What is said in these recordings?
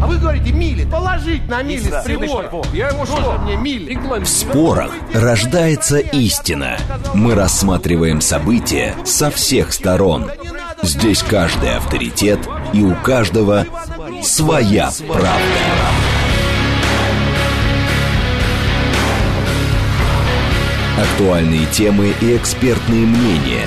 А вы говорите мили. Положить на мили с прибора. Я Тоже что? мне мили. В спорах рождается истина. Мы рассматриваем события со всех сторон. Здесь каждый авторитет, и у каждого своя правда. Актуальные темы и экспертные мнения,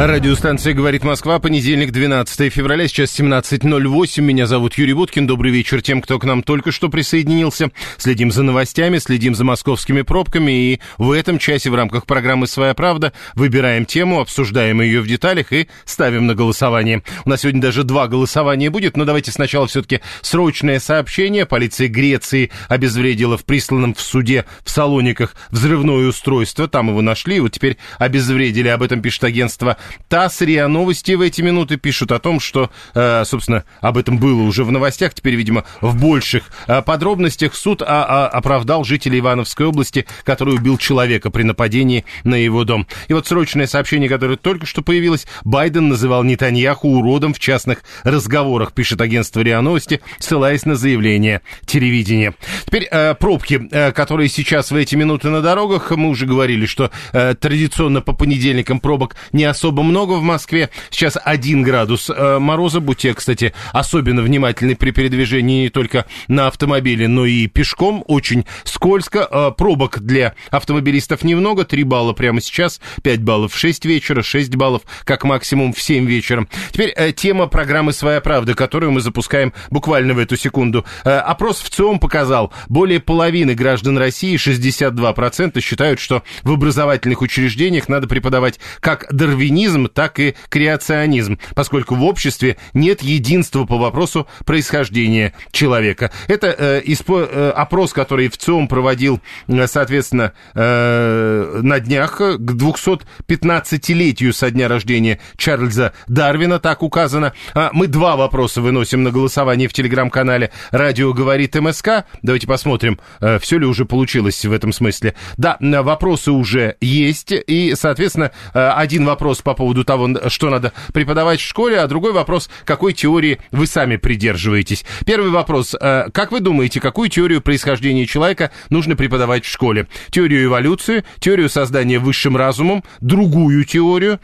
Радиостанция «Говорит Москва», понедельник, 12 февраля, сейчас 17.08. Меня зовут Юрий Буткин. Добрый вечер тем, кто к нам только что присоединился. Следим за новостями, следим за московскими пробками. И в этом часе в рамках программы «Своя правда» выбираем тему, обсуждаем ее в деталях и ставим на голосование. У нас сегодня даже два голосования будет, но давайте сначала все-таки срочное сообщение. Полиция Греции обезвредила в присланном в суде в Салониках взрывное устройство. Там его нашли, вот теперь обезвредили. Об этом пишет агентство ТАСС, РИА Новости в эти минуты пишут о том, что, э, собственно, об этом было уже в новостях, теперь, видимо, в больших э, подробностях суд а, а, оправдал жителя Ивановской области, который убил человека при нападении на его дом. И вот срочное сообщение, которое только что появилось, Байден называл Нетаньяху уродом в частных разговорах, пишет агентство РИА Новости, ссылаясь на заявление телевидения. Теперь э, пробки, э, которые сейчас в эти минуты на дорогах, мы уже говорили, что э, традиционно по понедельникам пробок не особо много в Москве. Сейчас 1 градус э, мороза. Будьте, кстати, особенно внимательны при передвижении не только на автомобиле, но и пешком. Очень скользко. Пробок для автомобилистов немного. 3 балла прямо сейчас, 5 баллов в 6 вечера, 6 баллов как максимум в 7 вечера. Теперь тема программы «Своя правда», которую мы запускаем буквально в эту секунду. Опрос в ЦИОМ показал, более половины граждан России, 62%, считают, что в образовательных учреждениях надо преподавать как дарвинизм, так и креационизм, поскольку в обществе нет единства по вопросу происхождения человека. Это э, испо, э, опрос, который в ЦИОМ проводил, э, соответственно, э, на днях к 215-летию со дня рождения Чарльза Дарвина, так указано. А, мы два вопроса выносим на голосование в телеграм-канале «Радио говорит МСК». Давайте посмотрим, э, все ли уже получилось в этом смысле. Да, вопросы уже есть, и, соответственно, э, один вопрос по поводу того, что надо преподавать в школе, а другой вопрос, какой теории вы сами придерживаетесь. Первый вопрос. э, Как вы думаете, какую теорию происхождения человека нужно преподавать в школе? Теорию эволюции, теорию создания высшим разумом, другую теорию.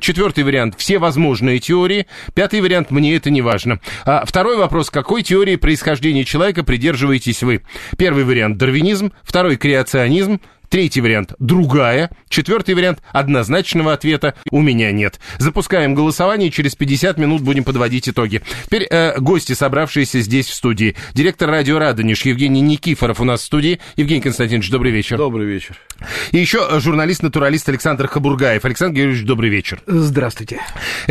Четвертый вариант. Все возможные теории. Пятый вариант. Мне это не важно. А Второй вопрос. Какой теории происхождения человека придерживаетесь вы? Первый вариант. Дарвинизм. Второй. Креационизм. Третий вариант – другая. Четвертый вариант – однозначного ответа у меня нет. Запускаем голосование, через 50 минут будем подводить итоги. Теперь э, гости, собравшиеся здесь в студии. Директор радио «Радонеж» Евгений Никифоров у нас в студии. Евгений Константинович, добрый вечер. Добрый вечер. И еще э, журналист-натуралист Александр Хабургаев. Александр Георгиевич, добрый вечер. Здравствуйте.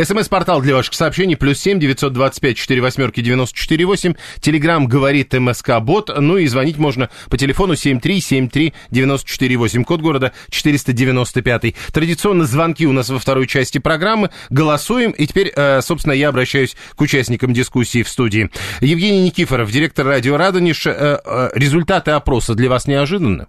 СМС-портал для ваших сообщений плюс семь девятьсот двадцать пять четыре восьмерки девяносто четыре восемь. Телеграмм говорит МСК Бот. Ну и звонить можно по телефону семь три семь три девяносто четыре восемь. Код города 495. Традиционно звонки у нас во второй части программы. Голосуем. И теперь, э, собственно, я обращаюсь к участникам дискуссии в студии. Евгений Никифоров, директор радио Радонеж. Э, э, Результаты опроса для вас неожиданны?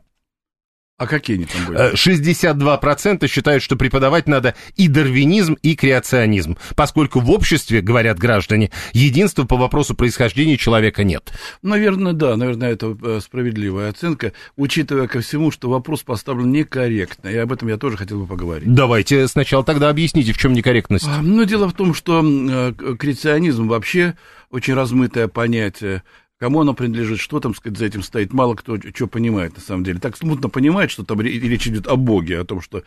А какие они там были? Э, 62% считают, что преподавать надо и дарвинизм, и креационизм, поскольку в обществе, говорят граждане, единства по вопросу происхождения человека нет. Наверное, да, наверное, это э, справедливая оценка, учитывая ко всему, что вопрос поставлен некорректно, и об этом я тоже хотел бы поговорить. Давайте сначала тогда объясните, в чем некорректность. А, Ну, дело в том, что э, креационизм вообще очень размытое понятие. Кому оно принадлежит, что там, сказать, за этим стоит, мало кто что понимает, на самом деле. Так смутно понимает, что там ре- речь идет о Боге, о том, что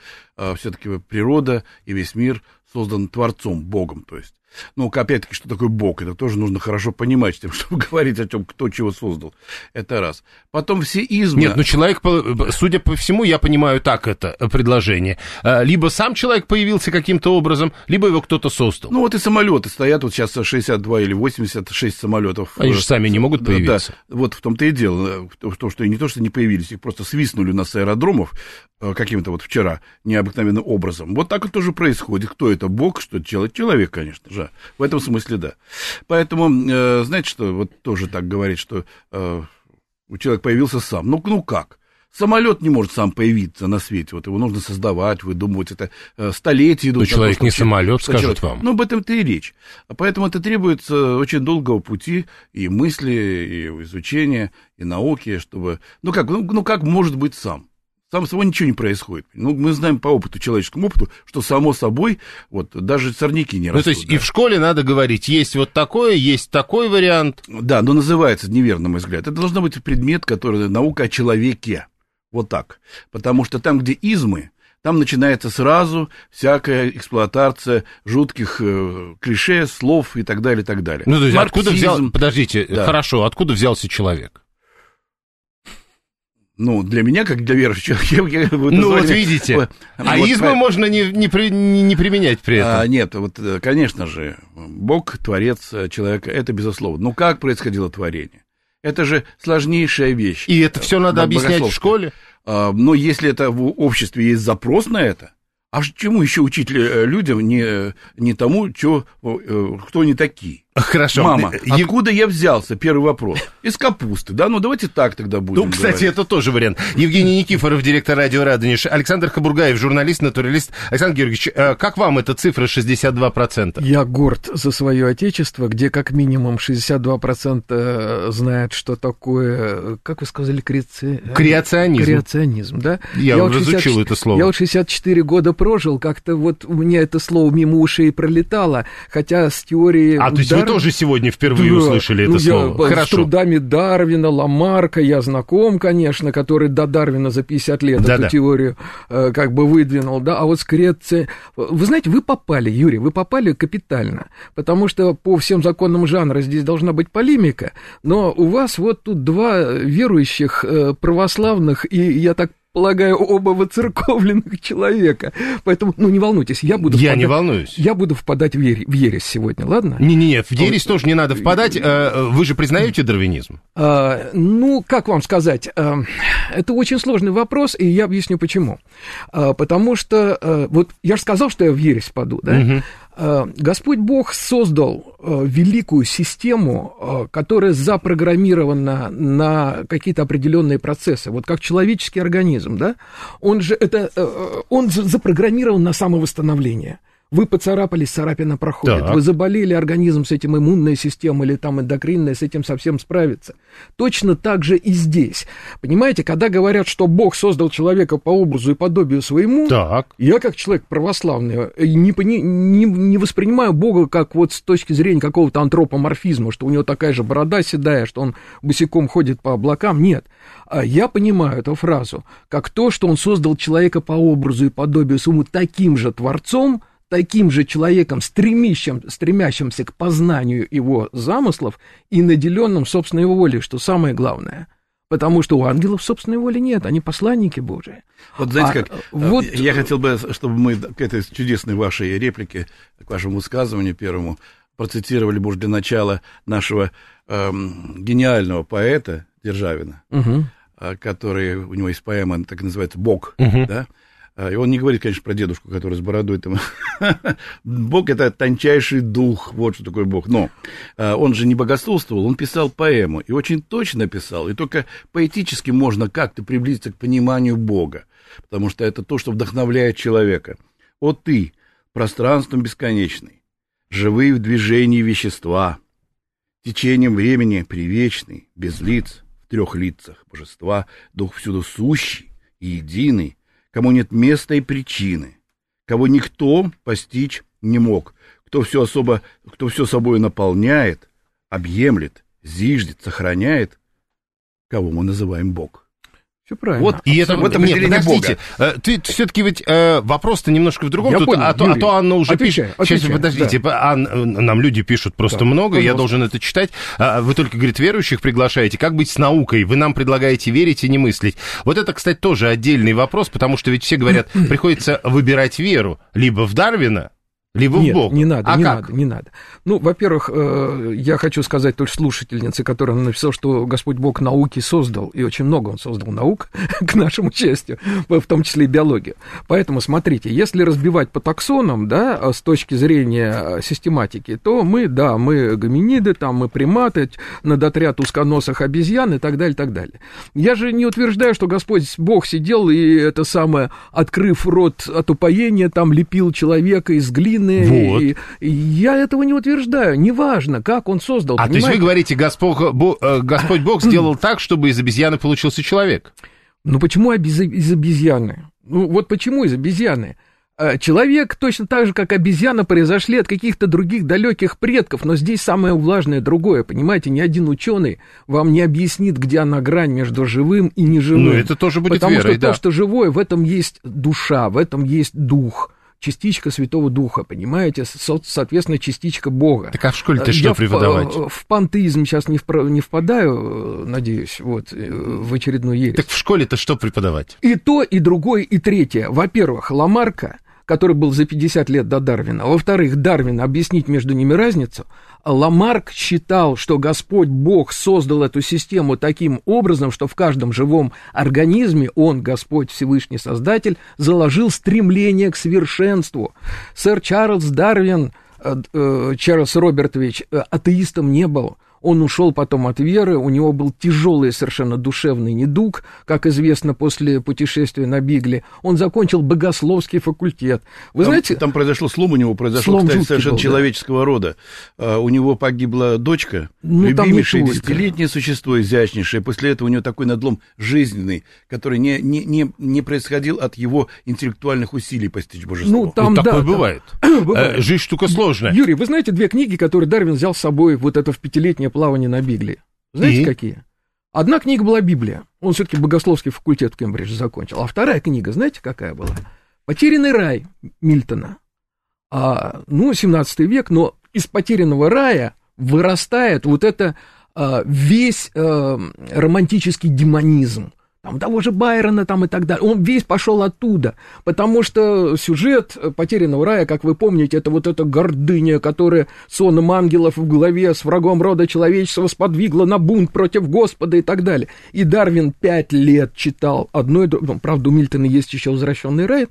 все-таки природа и весь мир создан Творцом, Богом, то есть. Ну, опять-таки, что такое Бог? Это тоже нужно хорошо понимать, тем, чтобы говорить о том, кто чего создал. Это раз. Потом все измы... Нет, ну человек, судя по всему, я понимаю так это э, предложение. Э, Либо сам человек появился каким-то образом, либо его кто-то создал. Ну, вот и самолеты стоят, вот сейчас 62 или 86 самолетов. Они же сами не могут появиться. Да, вот в том-то и дело, в том, что не то, что не появились, их просто свистнули у нас с аэродромов э, каким-то вот вчера необыкновенным образом. Вот так и тоже происходит. Кто это, Бог, что это? Человек, конечно же. В этом смысле, да. Поэтому, э, знаете, что вот тоже так говорить, что... э, человек появился сам. Ну, ну как? Самолет не может сам появиться на свете. Вот его нужно создавать, выдумывать. Это э, столетия идут. То человек не самолет, скажет человек. вам. Ну, об этом-то и речь. А Поэтому это требуется очень долгого пути и мысли, и изучения, и науки, чтобы... Ну как, ну, ну как может быть сам? Сам собой ничего не происходит. Ну, мы знаем по опыту, человеческому опыту, что само собой, вот, даже сорняки не Ну, растут. то есть да. и в школе надо говорить, есть вот такое, есть такой вариант. Да, но называется неверно, на мой взгляд. Это должно быть предмет, который наука о человеке. Вот так. Потому что там, где измы, там начинается сразу всякая эксплуатация жутких э, клише, слов и так далее, и так далее. Ну, то есть откуда Марксизм, взял... Подождите, Да. хорошо, откуда взялся человек? Ну, для меня, как для верующего человека... вы Ну, вот видите. Вот, А вот измы по- можно не, не, при- не- не применять при этом. А, нет, вот, э, конечно же, Бог, Творец э, человека, это безусловно. Но как происходило творение? Это же сложнейшая вещь. И это все надо объяснять в школе? А, Но если это в обществе есть запрос на это, а чему еще учить э, людям не, не тому, чё, кто они такие? Хорошо. Мама, Ев- откуда я взялся? Первый вопрос. Из капусты, да? Ну, давайте так тогда будем Ну, кстати, говорить. это тоже вариант. Евгений Никифоров, директор радио «Радонеж», Александр Хабургаев, журналист, натуралист. Александр Георгиевич, э, как вам эта цифра 62%? Я горд за свое отечество, где как минимум 62% знают, что такое, как вы сказали, креаци... Креационизм. креационизм, да? Я вот разучил 60 это слово. Я вот 64 года прожил, как-то вот у меня это слово мимо ушей пролетало, хотя с теорией... А, то есть вы тоже сегодня впервые Да, услышали ну, это я, слово? С Хорошо. трудами Дарвина, Ламарка я знаком, конечно, который до Дарвина за 50 лет Да-да. эту теорию э, как бы выдвинул, да, а вот с Креце... Вы знаете, вы попали, Юрий, вы попали капитально, потому что по всем законам жанра здесь должна быть полемика, но у вас вот тут два верующих э, православных, и я так полагаю, оба воцерковленных человека. Поэтому, ну, не волнуйтесь, я буду... Я не впадать- волнуюсь. Я буду впадать в, ере- в ересь сегодня, ладно? Не-не-не, в ересь тоже не надо впадать. Э, Вы же признаете дарвинизм? А, ну, как вам сказать, это очень сложный вопрос, и я объясню почему. Потому что, вот я же сказал, что я в ересь паду, да? А, Господь Бог создал а, великую систему, а, которая запрограммирована на какие-то определенные процессы, вот как человеческий организм, да? Он же это, э, он за- запрограммирован на самовосстановление. Вы поцарапались, царапина проходит. Так. Вы заболели, организм с этим иммунная система или там эндокринная с этим совсем справится. Точно так же и здесь. Понимаете, когда говорят, что Бог создал человека по образу и подобию своему, Так. я как человек православный э, не, пони- не, не воспринимаю Бога как вот с точки зрения какого-то антропоморфизма, что у него такая же борода седая, что он босиком ходит по облакам. Нет. А Я понимаю эту фразу как то, что он создал человека по образу и подобию своему таким же творцом, таким же человеком, стремящим, стремящимся к познанию его замыслов и наделенным собственной волей, что самое главное. Потому что у ангелов собственной воли нет, они посланники Божии. Вот знаете А, как, вот- вот... я хотел бы, чтобы мы к этой чудесной вашей реплике, к вашему высказыванию первому, процитировали, может, для начала нашего эм, гениального поэта Державина, а, который, у него есть поэма, так и называется «Бог», Мгм. да? А, И он не говорит, конечно, про дедушку, который с бородой там. Бог — это тончайший дух, вот что такое Бог. Но а, он же не богословствовал, он писал поэму, и очень точно писал. И только поэтически можно как-то приблизиться к пониманию Бога, потому что это то, что вдохновляет человека. «О ты, пространством бесконечный, живые в движении вещества, течением времени привечный, без лиц, в трех лицах божества, дух всюду сущий и единый, кому нет места и причины, кого никто постичь не мог, кто все особо, кто все собой наполняет, объемлет, зиждет, сохраняет, кого мы называем Бог. Все правильно. Вот И это, Вот нет, определение подождите, э, ты все-таки ведь э, вопрос-то немножко в другом. Я Тут, понял, а, то, а то Анна уже Отвечаю, пишет. Сейчас, отвечаю, подождите, да. Э, нам люди пишут просто Да, много, я пожалуйста. должен это читать. А Вы только, говорит, верующих приглашаете. Как быть с наукой? Вы нам предлагаете верить и не мыслить. Вот это, кстати, тоже отдельный вопрос, потому что ведь все говорят, приходится выбирать веру либо в Дарвина, Либо Нет, в Бога. не надо, а не как? надо, не надо. Ну, во-первых, э, я хочу сказать той слушательнице, которая написала, что Господь Бог науки создал, и очень много Он создал наук, к нашему счастью, в том числе и биологию. Поэтому, смотрите, если разбивать по таксонам, да, а с точки зрения э, систематики, то мы, да, мы гоминиды, там мы приматы, над отряд узконосых обезьян и так далее, и так далее. Я же не утверждаю, что Господь Бог сидел и это самое, открыв рот от упоения, там лепил человека из глины, Вот. и, и я этого не утверждаю. Неважно, как он создал. А то есть вы понимаете? говорите, Господь, Бо- э, Господь Бог сделал так, чтобы из обезьяны получился человек. Ну почему из обезьяны? Ну вот почему из обезьяны? А, Человек точно так же, как обезьяна, произошли от каких-то других далеких предков, но здесь самое важное другое, понимаете, ни один ученый вам не объяснит, где она грань между живым и неживым. Ну, это тоже будет Потому верой, что да. то, что живое, в этом есть душа, в этом есть дух, частичка Святого Духа, понимаете, Со- соответственно, частичка Бога. Так а в школе-то Я что в- преподавать? В, в пантеизм сейчас не, впра- не впадаю, э, надеюсь, вот, э, в очередную ересь. Так в школе-то что преподавать? И то, и другое, и третье. Во-первых, Ламарка, который был за 50 лет до Дарвина. Во-вторых, Дарвин, объяснить между ними разницу. Ламарк считал, что Господь Бог создал эту систему таким образом, что в каждом живом организме Он, Господь Всевышний Создатель, заложил стремление к совершенству. Сэр Чарльз Дарвин, э, э, Чарльз Робертович, э, атеистом не был. Он ушел потом от веры, у него был тяжелый совершенно душевный недуг, как известно, после путешествия на Бигле. Он закончил богословский факультет. Вы там, знаете, там произошло слом у него, произошел, Слом кстати, совершенно был, да. человеческого рода. А, у него погибла дочка, Ну, любимейшее десятилетнее существо, изящнейшее. После этого у него такой надлом жизненный, который не, не, не, не происходил от его интеллектуальных усилий постичь божество. ну, там, ну, да, такое там- бывает. бывает. Э, Жизнь штука сложная. Юрий, вы знаете две книги, которые Дарвин взял с собой вот это в пятилетнее плавание на Бигле? Знаете, И? какие? Одна книга была Библия. Он все-таки богословский факультет в Кембридже закончил. А вторая книга, знаете, какая была? «Потерянный рай» Мильтона. А, ну, 17 век, но из «Потерянного рая» вырастает вот это а, весь а, романтический демонизм. Там того же Байрона там и так далее. Он весь пошел оттуда, потому что сюжет «Потерянного рая», как вы помните, это вот эта гордыня, которая соном ангелов в голове с врагом рода человеческого сподвигла на бунт против Господа и так далее. И Дарвин пять лет читал одно и другое. Ну, правда, у Мильтона есть еще «Возвращенный рай»,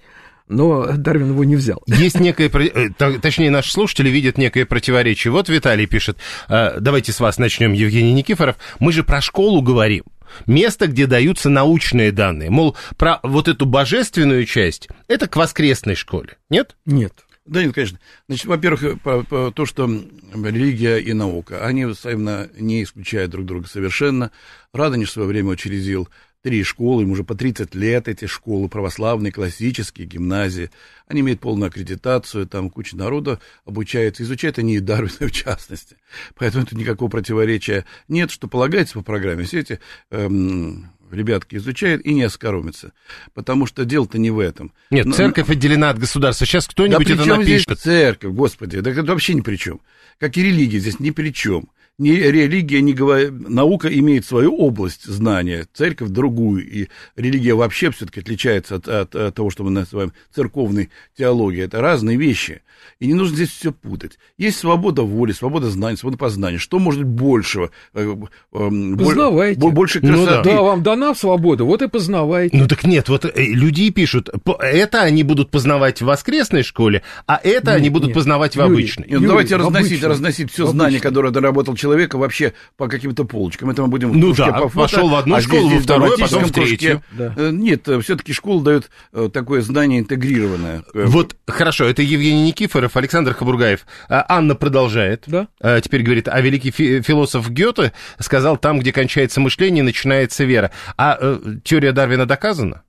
но Дарвин его не взял. Есть некое, э, точнее, наши слушатели видят некое противоречие. Вот Виталий пишет, э, давайте с вас начнем, Евгений Никифоров. Мы же про школу говорим. Место, где даются научные данные. Мол, про вот эту божественную часть, это к воскресной школе. Нет? Нет. Да нет, конечно. Значит, во-первых, по- по- то, что религия и наука, они взаимно не исключают друг друга совершенно. Радонеж в свое время учредил три школы, им уже по 30 лет эти школы, православные, классические, гимназии. Они имеют полную аккредитацию, там куча народа обучается, изучают они и Дарвина в частности. Поэтому тут никакого противоречия нет, что полагается по программе. Все эти эм, ребятки изучают и не оскоромятся. Потому что дело-то не в этом. Нет, Но- церковь отделена от государства. Сейчас да кто-нибудь при это чем здесь напишет. церковь, господи, да это вообще ни при чем. Как и религия здесь ни при чем. Не, религия, не говор... наука имеет свою область знания, церковь другую, и религия вообще все-таки отличается от, от- от того, что мы называем церковной теологией. Это разные вещи. И не нужно здесь все путать. Есть свобода воли, свобода знаний, свобода познания. Что может быть большего? Э, эм, боль- Познавайте. бо- Больше Ну да. красоты. Да, вам дана свобода, вот и познавайте. Ну так нет, вот э, люди пишут, это они будут познавать в воскресной школе, а это они Нет, будут нет. познавать в Юрий, обычной. Нет, ну Юрий, давайте разносить, обычно. разносить все знание, которое доработал человека, вообще по каким-то полочкам. Это мы будем в Ну кружке да, по фото, пошел в одну а школу, во вторую, а потом в кружке. третью. Да. Э, Нет, все-таки школа дает э, такое знание интегрированное. Э, Вот, хорошо, это Евгений Никифоров, Александр Хабургаев. А, Анна продолжает. Да. А, Теперь говорит, а великий фи- философ Гёте сказал, там, где кончается мышление, начинается вера. А э, теория Дарвина доказана?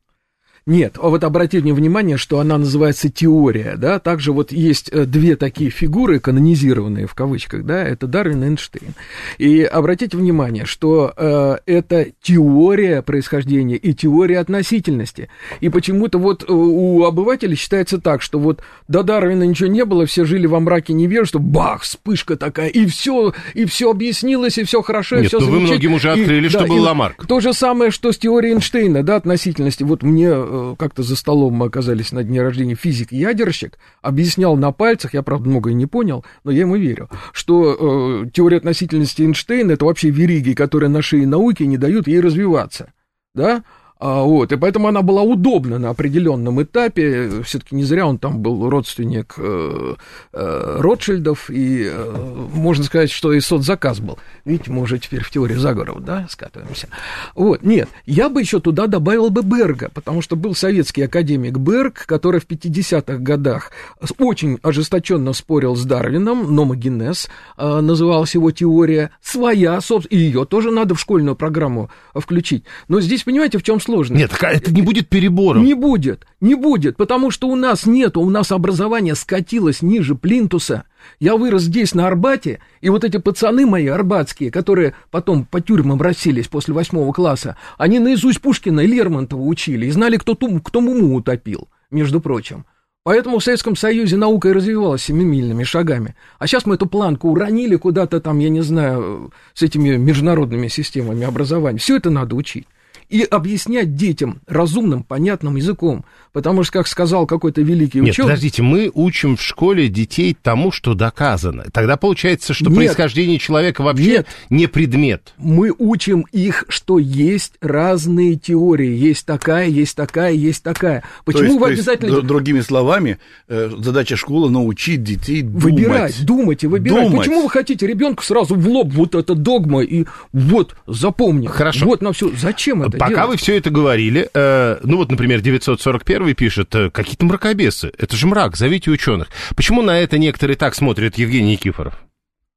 Нет, а вот обратите внимание, что она называется теория, да, также вот есть э, две такие фигуры, канонизированные в кавычках, да, это Дарвин и Эйнштейн. И обратите внимание, что э, это теория происхождения и теория относительности. И почему-то вот э, у обывателей считается так, что вот до Дарвина ничего не было, все жили во мраке невежества, бах, вспышка такая, и все, и все объяснилось, и все хорошо, и Нет, все ну вы многим уже открыли, что был и Ламарк. То же самое, что с теорией Эйнштейна, да, относительности. Вот мне как-то за столом мы оказались на дне рождения физик-ядерщик, объяснял на пальцах, я, правда, многое не понял, но я ему верю, что э, теория относительности Эйнштейна — это вообще вериги, которые на шее науки не дают ей развиваться, да, а, вот, и поэтому она была удобна на определенном этапе. Все-таки не зря он там был родственник э, э, Ротшильдов, и э, можно сказать, что и соцзаказ был. Видите, мы уже теперь в теории заговоров, да, скатываемся. Вот, нет, я бы еще туда добавил бы Берга, потому что был советский академик Берг, который в 50-х годах очень ожесточенно спорил с Дарвином, номогенез э, называлась его теория, своя, собственно, и ее тоже надо в школьную программу включить. Но здесь, понимаете, в чем? Сложно. Нет, это не будет перебором. Не будет, не будет, потому что у нас нет, у нас образование скатилось ниже плинтуса. Я вырос здесь, на Арбате, и вот эти пацаны мои арбатские, которые потом по тюрьмам расселись после восьмого класса, они наизусть Пушкина и Лермонтова учили и знали, кто, тум, кто Муму утопил, между прочим. Поэтому в Советском Союзе наука и развивалась семимильными шагами. А сейчас мы эту планку уронили куда-то там, я не знаю, с этими международными системами образования. Все это надо учить и объяснять детям разумным, понятным языком. Потому что, как сказал какой-то великий Нет, ученый... подождите, мы учим в школе детей тому, что доказано. Тогда получается, что Нет. происхождение человека вообще Нет. не предмет. Мы учим их, что есть разные теории. Есть такая, есть такая, есть такая. Почему то есть, вы обязательно... Есть, другими словами, э, задача школы научить детей думать. Выбирать, думать и выбирать. Думать. Почему вы хотите ребенку сразу в лоб вот эта догма и вот запомни. Хорошо. Вот на все. Зачем это Пока делать? вы все это говорили, э, ну вот, например, 941 пишет, э, какие-то мракобесы, это же мрак, зовите ученых. Почему на это некоторые так смотрят, Евгений Никифоров?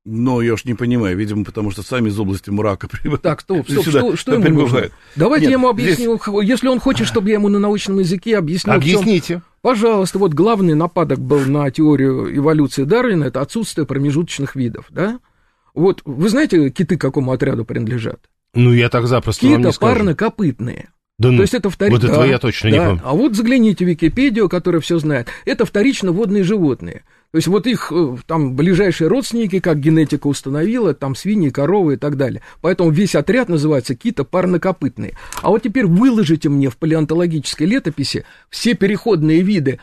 Но я уж не понимаю, видимо, потому что сами из области мрака Так, стоп, стоп, сюда, что, что ему нужно? Давайте Нет, я ему объясню, здесь... если он хочет, чтобы я ему на научном языке объяснил. Объясните. Чем... Пожалуйста, вот главный нападок был на теорию эволюции Дарвина, это отсутствие промежуточных видов, да? Вот вы знаете, киты к какому отряду принадлежат? Ну, я так запросто вам не скажу. парнокопытные. Да, ну, То есть это вторично. Вот этого да, я точно да. не помню. А вот загляните в Википедию, которая все знает. Это вторично водные животные. То есть вот их э, там ближайшие родственники, как генетика установила, там свиньи, коровы и так далее. Поэтому весь отряд называется кита парнокопытные. А вот теперь выложите мне в палеонтологической летописи все переходные виды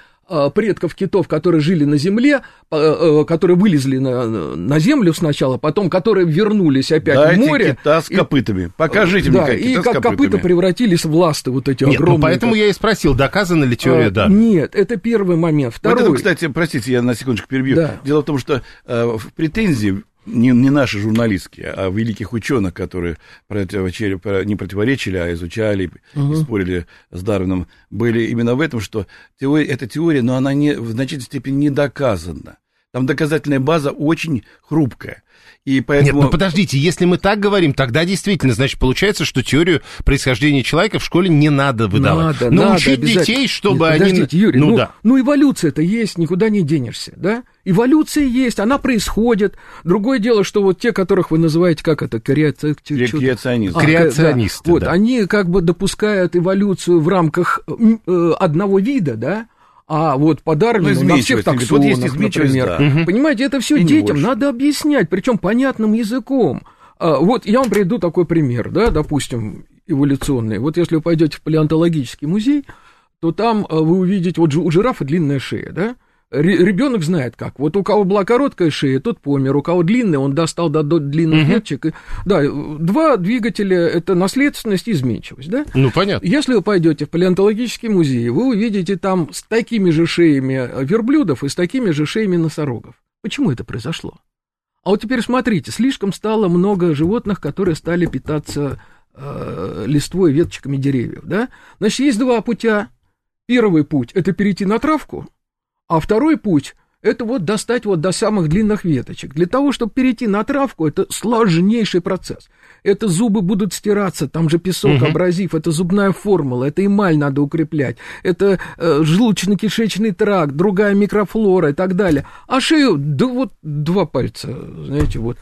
предков китов, которые жили на земле, э, э, которые вылезли на, на землю сначала, потом которые вернулись опять Дайте в море. кита с копытами. И, Покажите да, мне, как и как с копыта превратились в ласты вот эти нет, огромные. Ну, поэтому я и спросил, доказана ли теория а, да? Нет, это первый момент. Второй. Вот это, кстати, простите, я на секундочку перебью. Да. Дело в том, что э, в претензии не, не наши журналистские, а великих ученых, которые не противоречили, а изучали угу. и спорили с Дарвином, были именно в этом, что теория, эта теория, но она не, в значительной степени не доказана. Там доказательная база очень хрупкая. И поэтому... Нет, ну подождите, если мы так говорим, тогда действительно, значит, получается, что теорию происхождения человека в школе не надо выдавать. Надо, Научить надо, детей, чтобы Нет, они... Подождите, Юрий, ну, ну, да. ну эволюция-то есть, никуда не денешься, да? Эволюция есть, она происходит. Другое дело, что вот те, которых вы называете, как это, креаци... креационисты. А, Креационисты, да. Вот, они как бы допускают эволюцию в рамках э, одного вида, да? А вот по Дарвину ну, на всех таксонах, вот есть например. Да. Угу. Понимаете, это все детям надо объяснять, причем понятным языком. А, вот я вам приведу такой пример, да, допустим, эволюционный. Вот если вы пойдете в палеонтологический музей, то там а, вы увидите, вот у жирафа длинная шея, да, ребенок знает как. Вот у кого была короткая шея, тот помер, у кого длинная, он достал до, до длинных угу. веточек. И, да, два двигателя – это наследственность и изменчивость, да? Ну, понятно. Если вы пойдете в палеонтологический музей, вы увидите там с такими же шеями верблюдов и с такими же шеями носорогов. Почему это произошло? А вот теперь смотрите, слишком стало много животных, которые стали питаться э, листвой, веточками деревьев, да? Значит, есть два путя. Первый путь – это перейти на травку – а второй путь – это вот достать вот до самых длинных веточек. Для того, чтобы перейти на травку, это сложнейший процесс. Это зубы будут стираться, там же песок, угу. абразив, это зубная формула, это эмаль надо укреплять, это э, желудочно-кишечный тракт, другая микрофлора и так далее. А шею, да вот два пальца, знаете, вот,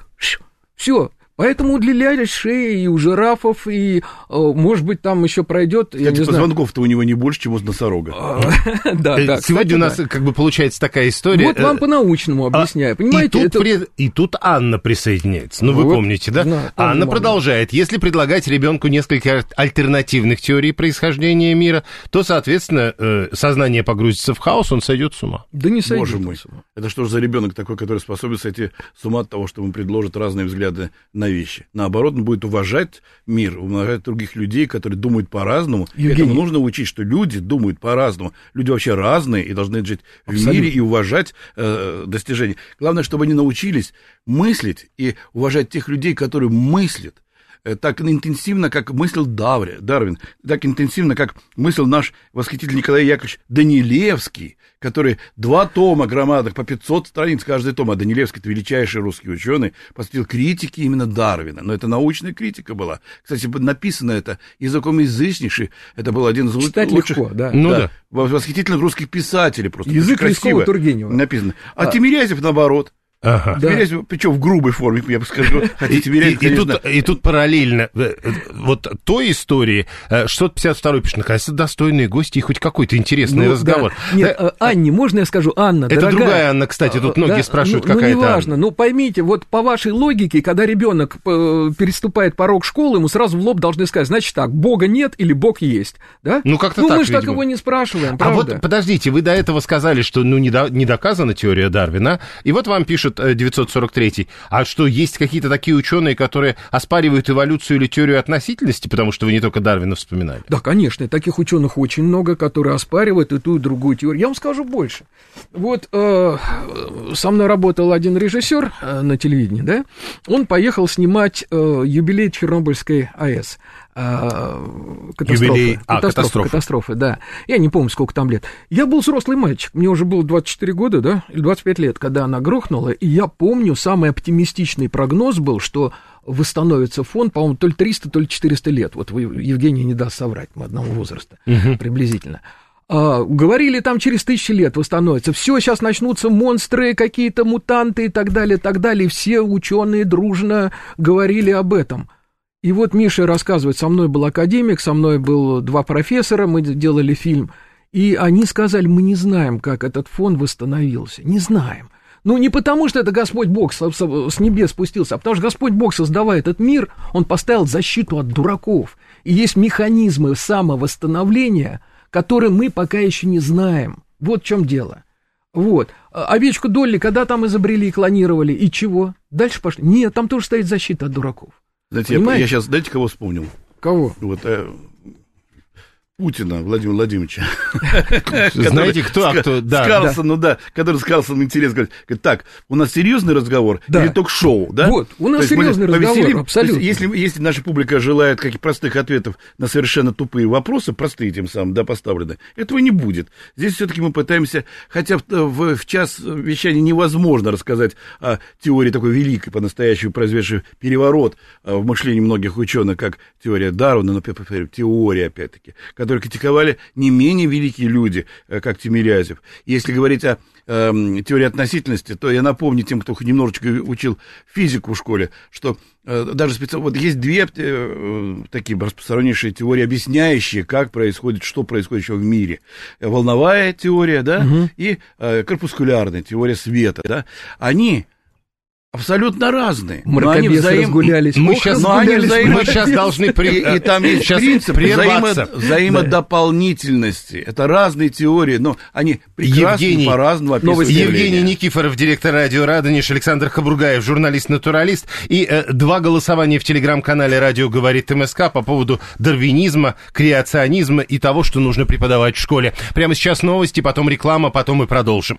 все, Поэтому удлиняли шеи и у жирафов, и, э, может быть, там еще пройдет... Кстати, позвонков-то у него не больше, чем у носорога. А, да, Э, да. Сегодня у нас как бы получается такая история. Вот вам э, по-научному а, объясняю. Понимаете, и тут Анна присоединяется. Ну, вы помните, да? Анна продолжает. Если предлагать ребенку несколько аль- альтернативных теорий происхождения мира, то, соответственно, сознание погрузится в хаос, он сойдет с ума. Да не сойдет Боже мой, это что же за ребенок такой, который способен сойти с ума от того, что ему предложат разные взгляды на вещи? Наоборот, он будет уважать мир, уважать других людей, которые думают по-разному. Этому нужно учить, что люди думают по-разному. Люди вообще разные и должны жить в Абсолютно. мире и уважать э, достижения. Главное, чтобы они научились мыслить и уважать тех людей, которые мыслят так интенсивно, как мыслил Даври, Дарвин, так интенсивно, как мыслил наш восхититель Николай Яковлевич Данилевский, который два тома громадных, по 500 страниц каждый том, а Данилевский, это величайший русский ученый, посвятил критике именно Дарвина. Но это научная критика была. Кстати, написано это языком язычнейший. Это был один из Читать лучших... легко, да. Ну да. Восхитительных русских писателей просто. Язык Лескова Тургенева. Написано. А, А. Тимирязев, наоборот. Ага. Да. Тимирязев, причем в грубой форме, я бы скажу. И, Хотите, и- Тимирязев, и тут, конечно, и тут параллельно э, э, вот той истории, э, 652 пишет, наконец-то достойные гости и хоть какой-то интересный Ну, разговор. да. Нет, Да, э, Анне, можно я скажу? Анна, Это дорогая, другая Анна, кстати, тут э, многие да, спрашивают, ну, какая ну, это неважно, ну, поймите, вот по вашей логике, когда ребенок э, переступает порог школы, ему сразу в лоб должны сказать, значит так, Бога нет или Бог есть, да? Ну, как-то ну, так, мы же так его не спрашиваем, А правда? вот, подождите, вы до этого сказали, что ну, не, до- не доказана теория Дарвина, и вот вам пишет э, 943 а что, есть какие-то такие ученые, которые оспаривают эволюцию или теорию относительности, потому что вы не только Дарвина вспоминали? Да, конечно, таких ученых очень много, которые оспаривают и ту, и другую теорию. Я вам скажу больше. Вот э, со мной работал один режиссер э, на телевидении, да, он поехал снимать э, юбилей Чернобыльской АЭС. Э, катастрофы. Юбилей- а, катастрофы. Катастрофы, да. Я не помню, сколько там лет. Я был взрослый мальчик, мне уже было 24 года, да, или 25 лет, когда она грохнула, и я помню, самый оптимистичный прогноз был, что восстановится фонд, по-моему, то ли 300, то ли 400 лет. Вот вы, Евгений не даст соврать, мы одного возраста приблизительно. А, говорили, там через тысячи лет восстановится. Все, сейчас начнутся монстры, какие-то мутанты и так далее, так далее. Все ученые дружно говорили об этом. И вот Миша рассказывает, со мной был академик, со мной был два профессора, мы делали фильм, и они сказали, мы не знаем, как этот фонд восстановился, не знаем. Ну, не потому, что это Господь Бог с, с- небес спустился, а потому что Господь Бог, создавая этот мир, Он поставил защиту от дураков. И есть механизмы самовосстановления, которые мы пока еще не знаем. Вот в чем дело. Вот. А Овечку Долли, когда там изобрели и клонировали, и чего? Дальше пошли. Нет, там тоже стоит защита от дураков. Знаете, я, я сейчас, знаете, кого вспомнил? Кого? Вот, э, Путина Владимира Владимировича. Знаете, кто, а кто- С да, Карлсоном, да, который с Карлсоном интересно говорит, говорит, так, у нас серьезный разговор Да. или ток-шоу, да? Вот, у нас мы серьезный разговор, повеселим. абсолютно. Есть если, если наша публика желает каких простых ответов на совершенно тупые вопросы, простые тем самым, да, поставлены, этого не будет. Здесь все-таки мы пытаемся, хотя в, в- в час вещания невозможно рассказать о теории такой великой, по-настоящему произведшей переворот а, в мышлении многих ученых, как теория Дарвина, но повторю, теория, опять-таки, которые критиковали не менее великие люди, э, как Тимирязев. Если говорить о эм, теории относительности, то я напомню тем, кто хоть немножечко учил физику в школе, что э, даже специально, вот есть две э, э, такие распространеннейшие теории, объясняющие, как происходит, что происходит еще в мире. Э, Волновая теория, да, и э, корпускулярная теория света, да. Они абсолютно разные. они Мракобесы взаим- разгулялись. Мы Ох, сейчас, но они взаимо- мы сейчас должны... при- И, там есть сейчас принцип прерваться. взаимо- взаимодополнительности. Это разные теории, но они прекрасно Евгений, по-разному описывают. Евгений Никифоров, директор радио «Радонеж», Александр Хабругаев, журналист-натуралист, и э, два голосования в телеграм-канале «Радио говорит МСК» по поводу дарвинизма, креационизма и того, что нужно преподавать в школе. Прямо сейчас новости, потом реклама, потом мы продолжим.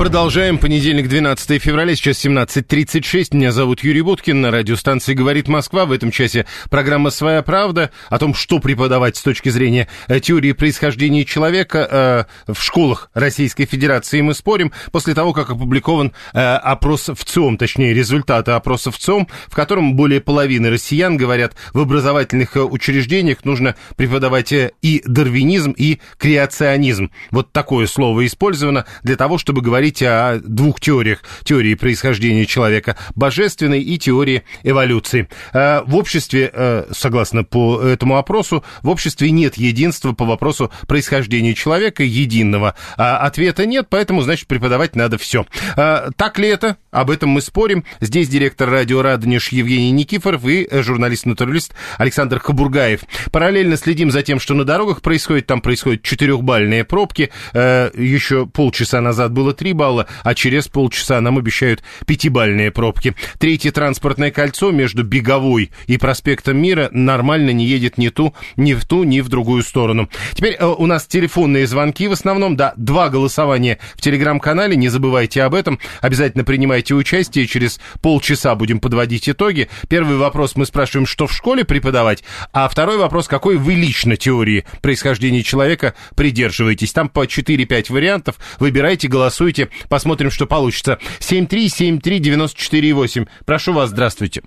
Продолжаем. Понедельник, 12 февраля, сейчас 17.36. Меня зовут Юрий Буткин. На радиостанции «Говорит Москва». В этом часе программа «Своя правда» о том, что преподавать с точки зрения э, теории происхождения человека э, в школах Российской Федерации. Мы спорим после того, как опубликован э, опрос в ЦИОМ, точнее, результаты опроса в ЦИОМ, в котором более половины россиян говорят, в образовательных учреждениях нужно преподавать и дарвинизм, и креационизм. Вот такое слово использовано для того, чтобы говорить говорить о двух теориях. Теории происхождения человека божественной и теории эволюции. Э, в обществе, э, согласно по этому опросу, в обществе нет единства по вопросу происхождения человека единого. А ответа нет, поэтому, значит, преподавать надо все. Э, так ли это? Об этом мы спорим. Здесь директор радио «Радонеж» Евгений Никифоров и журналист-натуралист Александр Хабургаев. Параллельно следим за тем, что на дорогах происходит. Там происходят четырехбальные пробки. Еще полчаса назад было три балла, а через полчаса нам обещают пятибальные пробки. Третье транспортное кольцо между Беговой и проспектом Мира нормально не едет ни ту, ни в ту, ни в другую сторону. Теперь э, у нас телефонные звонки в основном, да, два голосования в телеграм-канале, не забывайте об этом, обязательно принимайте участие, через полчаса будем подводить итоги. Первый вопрос мы спрашиваем, что в школе преподавать, а второй вопрос, какой вы лично теории происхождения человека придерживаетесь. Там по 4-5 вариантов, выбирайте, голосуйте, Посмотрим, что получится. 7373948. Прошу вас, здравствуйте.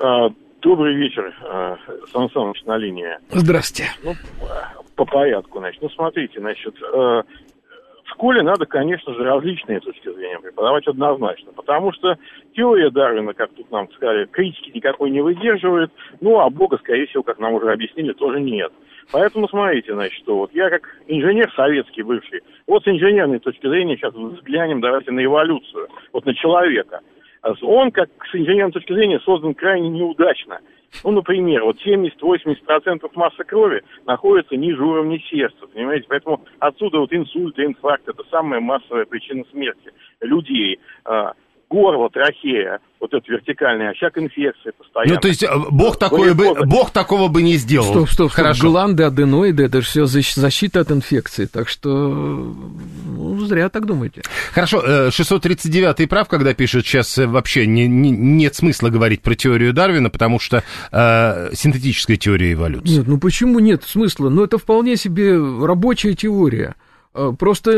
А, добрый вечер, а, Сан Саныч на линии. Здравствуйте. Ну, по порядку, значит. Ну, смотрите, значит, а, в школе надо, конечно же, различные точки зрения преподавать однозначно, потому что теория Дарвина, как тут нам сказали, критики никакой не выдерживает, ну, а Бога, скорее всего, как нам уже объяснили, тоже нет. Поэтому смотрите, значит, что вот я как инженер советский бывший, вот с инженерной точки зрения сейчас взглянем, давайте на эволюцию, вот на человека. Он, как с инженерной точки зрения, создан крайне неудачно. Ну, например, вот 70-80% массы крови находится ниже уровня сердца, понимаете? Поэтому отсюда вот инсульт инфаркт – это самая массовая причина смерти людей. Горло, трахея, вот эта вертикальная очаг инфекции постоянно. Ну, то есть, э, Бог, такое бы, Бог такого бы не сделал. Стоп, стоп, стоп. Хорошо. Гланды, аденоиды, это же все защита от инфекции, так что ну, зря так думаете. Хорошо, 639-й э, прав, когда пишет, сейчас э, вообще не, не, нет смысла говорить про теорию Дарвина, потому что э, синтетическая теория эволюции. Нет, ну почему нет смысла? Ну, это вполне себе рабочая теория. Э, просто,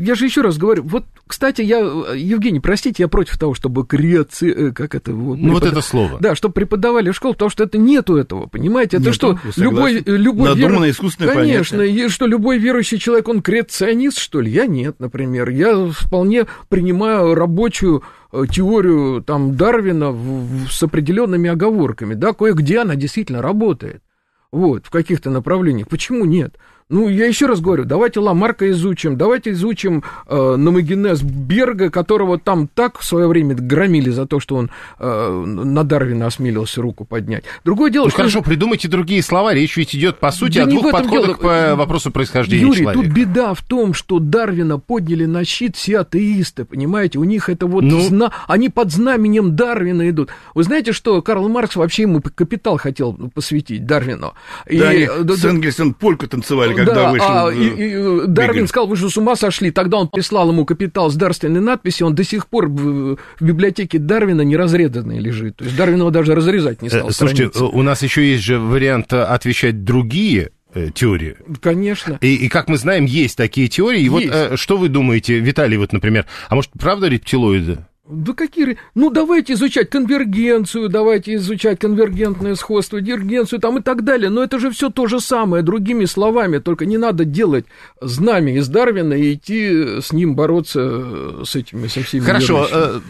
я же еще раз говорю, вот, кстати, я, Евгений, простите, я против того, чтобы креаци... Э, как это? Вот, ну, вот это слово. Да, чтобы преподавали в школу, потому что это нету этого, понимаете? Это Нету, что, любой... любой Надуманное вер... искусственное Конечно, понятие. что любой верующий человек, он креационист, что ли? Я нет, например. Я вполне принимаю рабочую э, теорию там Дарвина в, в, с определенными оговорками, да, кое-где она действительно работает, вот, в каких-то направлениях. Почему нет? Ну, я еще раз говорю, давайте Ламарка изучим, давайте изучим э, номогенез Берга, которого там так в свое время громили за то, что он э, на Дарвина осмелился руку поднять. Другое дело, ну, что... хорошо, придумайте другие слова, речь ведь идет, по сути, да о двух подходах дело. по вопросу происхождения Юрий, человека. тут беда в том, что Дарвина подняли на щит все атеисты, понимаете, у них это вот... Ну... Зна... Они под знаменем Дарвина идут. Вы знаете, что Карл Маркс вообще ему капитал хотел посвятить Дарвину? Да, и... они с Энгельсом польку танцевали когда да, вышел. А, и, и, Дарвин сказал, вы же с ума сошли. Тогда он прислал ему капитал с дарственной надписью. Он до сих пор в, в библиотеке Дарвина неразрезанный лежит. То есть Дарвин его даже разрезать не стал. Э, слушайте, страницы. у нас еще есть же вариант отвечать другие э, теории. Конечно. И, и, как мы знаем, есть такие теории. И есть. вот э, что вы думаете, Виталий, вот, например, а может, правда рептилоиды? Да какие... Ну, давайте изучать конвергенцию, давайте изучать конвергентное сходство, дивергенцию там и так далее. Но это же все то же самое, другими словами. Только не надо делать знамя из Дарвина и идти с ним бороться с этими, со всеми Хорошо, э,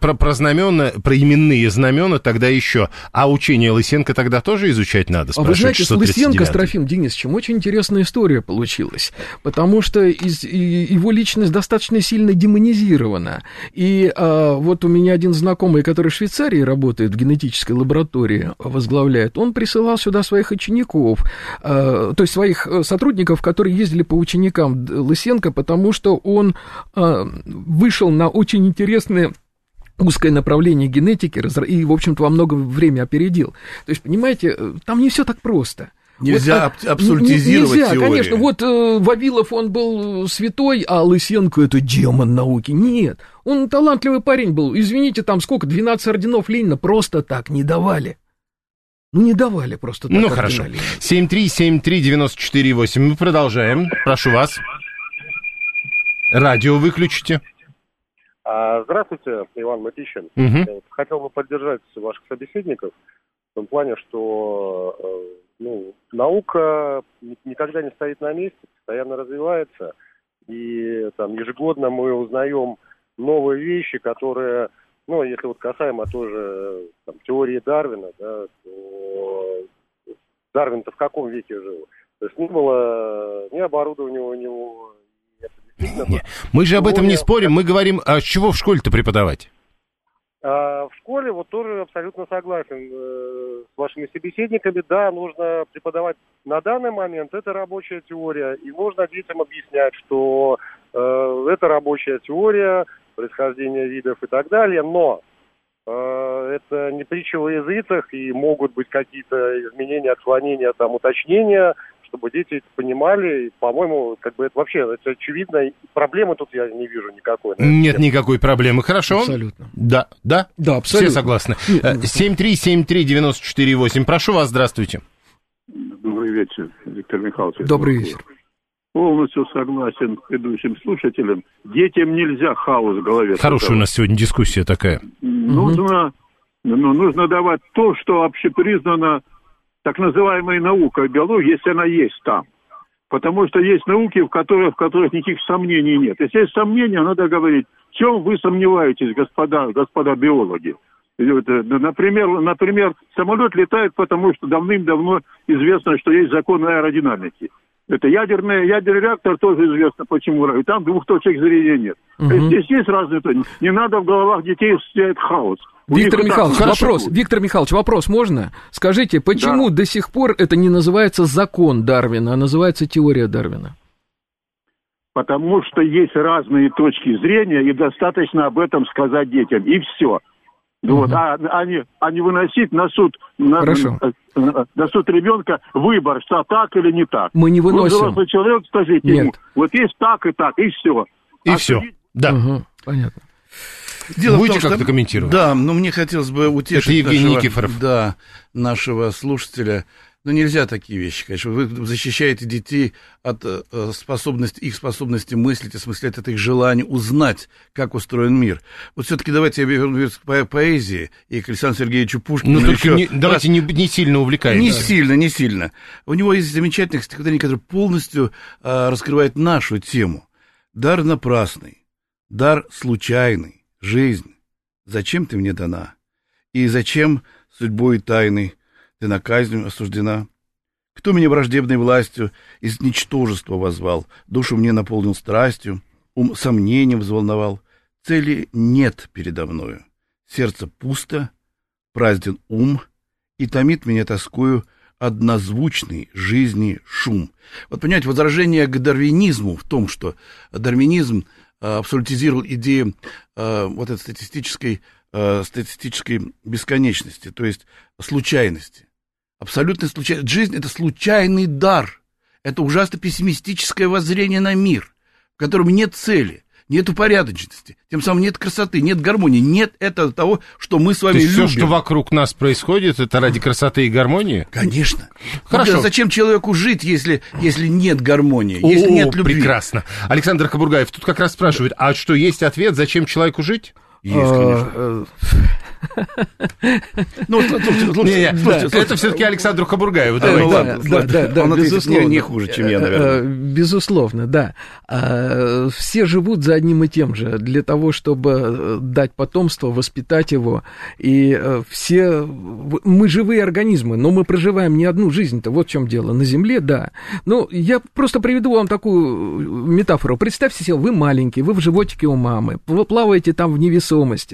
про, про знамена, про именные знамена тогда еще. А учение Лысенко тогда тоже изучать надо, А вы знаете, с Лысенко, с Трофим Денисовичем, очень интересная история получилась. Потому что из, и, его личность достаточно сильно демонизирована. И... А, а, вот у меня один знакомый, который в Швейцарии работает, в генетической лаборатории возглавляет, он присылал сюда своих учеников, а, то есть своих э, сотрудников, которые ездили по ученикам Лысенко, потому что он а, вышел на очень интересные узкое направление генетики и, в общем-то, во много время опередил. То есть, понимаете, э, там не все так просто. Нельзя Вот, а, абсолютизировать Нельзя, теории. конечно. Вот э, Вавилов, он был святой, а Лысенко это демон науки. Нет, он талантливый парень был. Извините, там сколько, 12 орденов Ленина просто так не давали. Ну, не давали просто так Ну, хорошо. Ленина. 7373948. Мы продолжаем. Прошу вас. Радио выключите. А, Здравствуйте, Иван Матищин. Вот Хотел бы поддержать ваших собеседников в том плане, что э, ну, наука ни- никогда не стоит на месте, постоянно развивается. И там ежегодно мы узнаем новые вещи, которые, ну, если вот касаемо тоже там, теории Дарвина, да, то Дарвин-то в каком веке жил? То есть не было ни оборудования у него, и это действительно... Не, Мы же об этом не спорим. Мы говорим, а с чего в школе-то преподавать? А в школе вот тоже абсолютно согласен э, с вашими собеседниками. Да, нужно преподавать на данный момент, это рабочая теория, и нужно детям объяснять, что э, это рабочая теория, происхождение видов и так далее, но э, это не притча во языцах, и могут быть какие-то изменения, отклонения, там, уточнения, чтобы дети это понимали. И, по-моему, как бы это вообще это очевидно. И Проблемы тут я не вижу никакой. на эту Нет никакой проблемы. Хорошо? Абсолютно. Да, да? Да, Все абсолютно. согласны. Нет, Э, ну, 7373948. Прошу вас, здравствуйте. Добрый вечер, Виктор Михайлович. Добрый вечер. Полностью согласен с предыдущим слушателем. Детям нельзя хаос в голове. Хорошая у нас сегодня дискуссия такая. Нужно, ну, нужно давать то, что общепризнано так называемой наукой биологии, если она есть там. Потому что есть науки, в которых, в которых никаких сомнений нет. Если есть сомнения, надо говорить, в чем вы сомневаетесь, господа, господа биологи. Э, Например, например, самолет летает, потому что давным-давно известно, что есть закон аэродинамики. Это ядерный, ядерный реактор тоже известно, почему. И там двух точек зрения нет. То есть Здесь есть разные точки. Не надо в головах детей сидеть хаос. Виктор Михайлович, вопрос. Виктор Михайлович, вопрос можно? Скажите, почему до сих пор это не называется закон Дарвина, а называется теория Дарвина? Потому что есть разные точки зрения, и достаточно об этом сказать детям, и все. Вот, а, а, не, а не выносить на суд, на, Хорошо. на, на- на суд ребенка выбор, что так или не так. Мы не Вы выносим. взрослый человек, скажите Нет. ему, вот есть так и так, и все. И все. Да. Мгм, понятно. Дело Будете том, как-то комментировать? Да, но мне хотелось бы утешить Это Евгений нашего, Никифоров. Да, нашего слушателя. Ну, нельзя такие вещи, конечно. Вы защищаете детей от э, способности, их способности мыслить, осмыслять, от их желания узнать, как устроен мир. Вот все-таки давайте я вернусь к по- поэзии и к Александру Сергеевичу Пушкину. Ну, еще не- раз. давайте не, не сильно увлекаемся. Не сильно, не сильно. У него есть замечательное стихотворение, которое полностью а, раскрывает нашу тему. Дар напрасный, дар случайный, жизнь. Зачем ты мне дана? И зачем судьбой тайной ты на казнь осуждена? Кто меня враждебной властью из ничтожества возвал, душу мне наполнил страстью, ум сомнением взволновал. Цели нет передо мною, сердце пусто, празден ум, и томит меня тоскою однозвучный жизни шум. Вот понимаете, возражение к дарвинизму в том, что дарвинизм а, абсолютизировал идею а, вот этой статистической, а, статистической бесконечности, то есть случайности. Абсолютно случайность. Жизнь – это случайный дар. Это ужасно пессимистическое воззрение на мир, в котором нет цели, нет упорядоченности, тем самым нет красоты, нет гармонии, нет этого того, что мы с вами То есть любим. все, что вокруг нас происходит, это ради красоты и гармонии? Конечно. Хорошо. Ну, Зачем человеку жить, если, если нет гармонии, если О, нет любви? прекрасно. Александр Кабургаев тут как раз спрашивает, а что, есть ответ, зачем человеку жить? Есть, конечно. Ну, это все-таки Александру ну да, ладно, да, да, да, Он безусловно. не- хуже, чем я, наверное. Э, Безусловно, да. А, Все живут за одним и тем же, для того, чтобы э, дать потомство, воспитать его. И э, все... Мы живые организмы, но мы проживаем не одну жизнь-то, вот в чем дело. На Земле, да. Ну, я просто приведу вам такую метафору. Представьте себе, вы маленький, вы в животике у мамы, вы плаваете там в невесомости,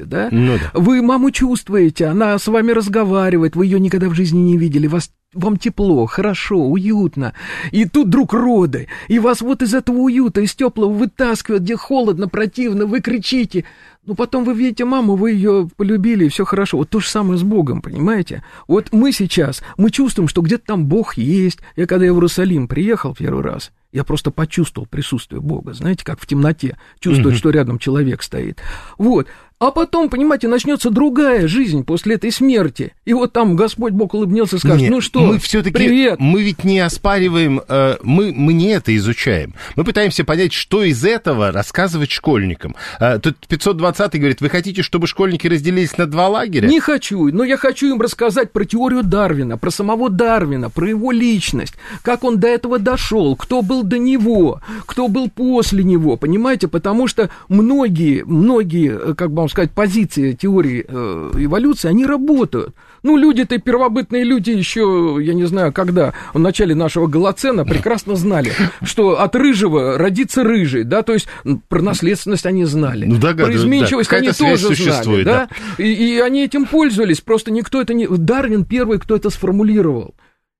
да? Ну да. Вы маму чувствуете, она с вами разговаривает, вы ее никогда в жизни не видели, вас вам тепло, хорошо, уютно, и тут вдруг роды, и вас вот из этого уюта, из теплого вытаскивают, где холодно, противно, вы кричите, ну, потом вы видите маму, вы ее полюбили, и все хорошо. Вот то же самое с Богом, понимаете? Вот мы сейчас, мы чувствуем, что где-то там Бог есть. Я когда я в Иерусалим приехал первый раз, я просто почувствовал присутствие Бога, знаете, как в темноте, чувствует, mm-hmm. что рядом человек стоит. Вот. А потом, понимаете, начнется другая жизнь после этой смерти. И вот там Господь Бог улыбнется и скажет, Нет, ну что, мы все-таки, привет. Мы ведь не оспариваем, э, мы, мы не это изучаем. Мы пытаемся понять, что из этого рассказывать школьникам. Э, тут 520 говорит, вы хотите, чтобы школьники разделились на два лагеря? Не хочу, но я хочу им рассказать про теорию Дарвина, про самого Дарвина, про его личность, как он до этого дошел, кто был до него, кто был после него, понимаете, потому что многие, многие, э, как бы вам сказать, позиции теории э, эволюции, они работают. Ну, люди-то, первобытные люди еще, я не знаю, когда, в начале нашего Голоцена прекрасно знали, что от рыжего родится рыжий, да, то есть про наследственность они знали. Ну, про изменчивость да, они тоже знали, да. да? И, и они этим пользовались, просто никто это не... Дарвин первый, кто это сформулировал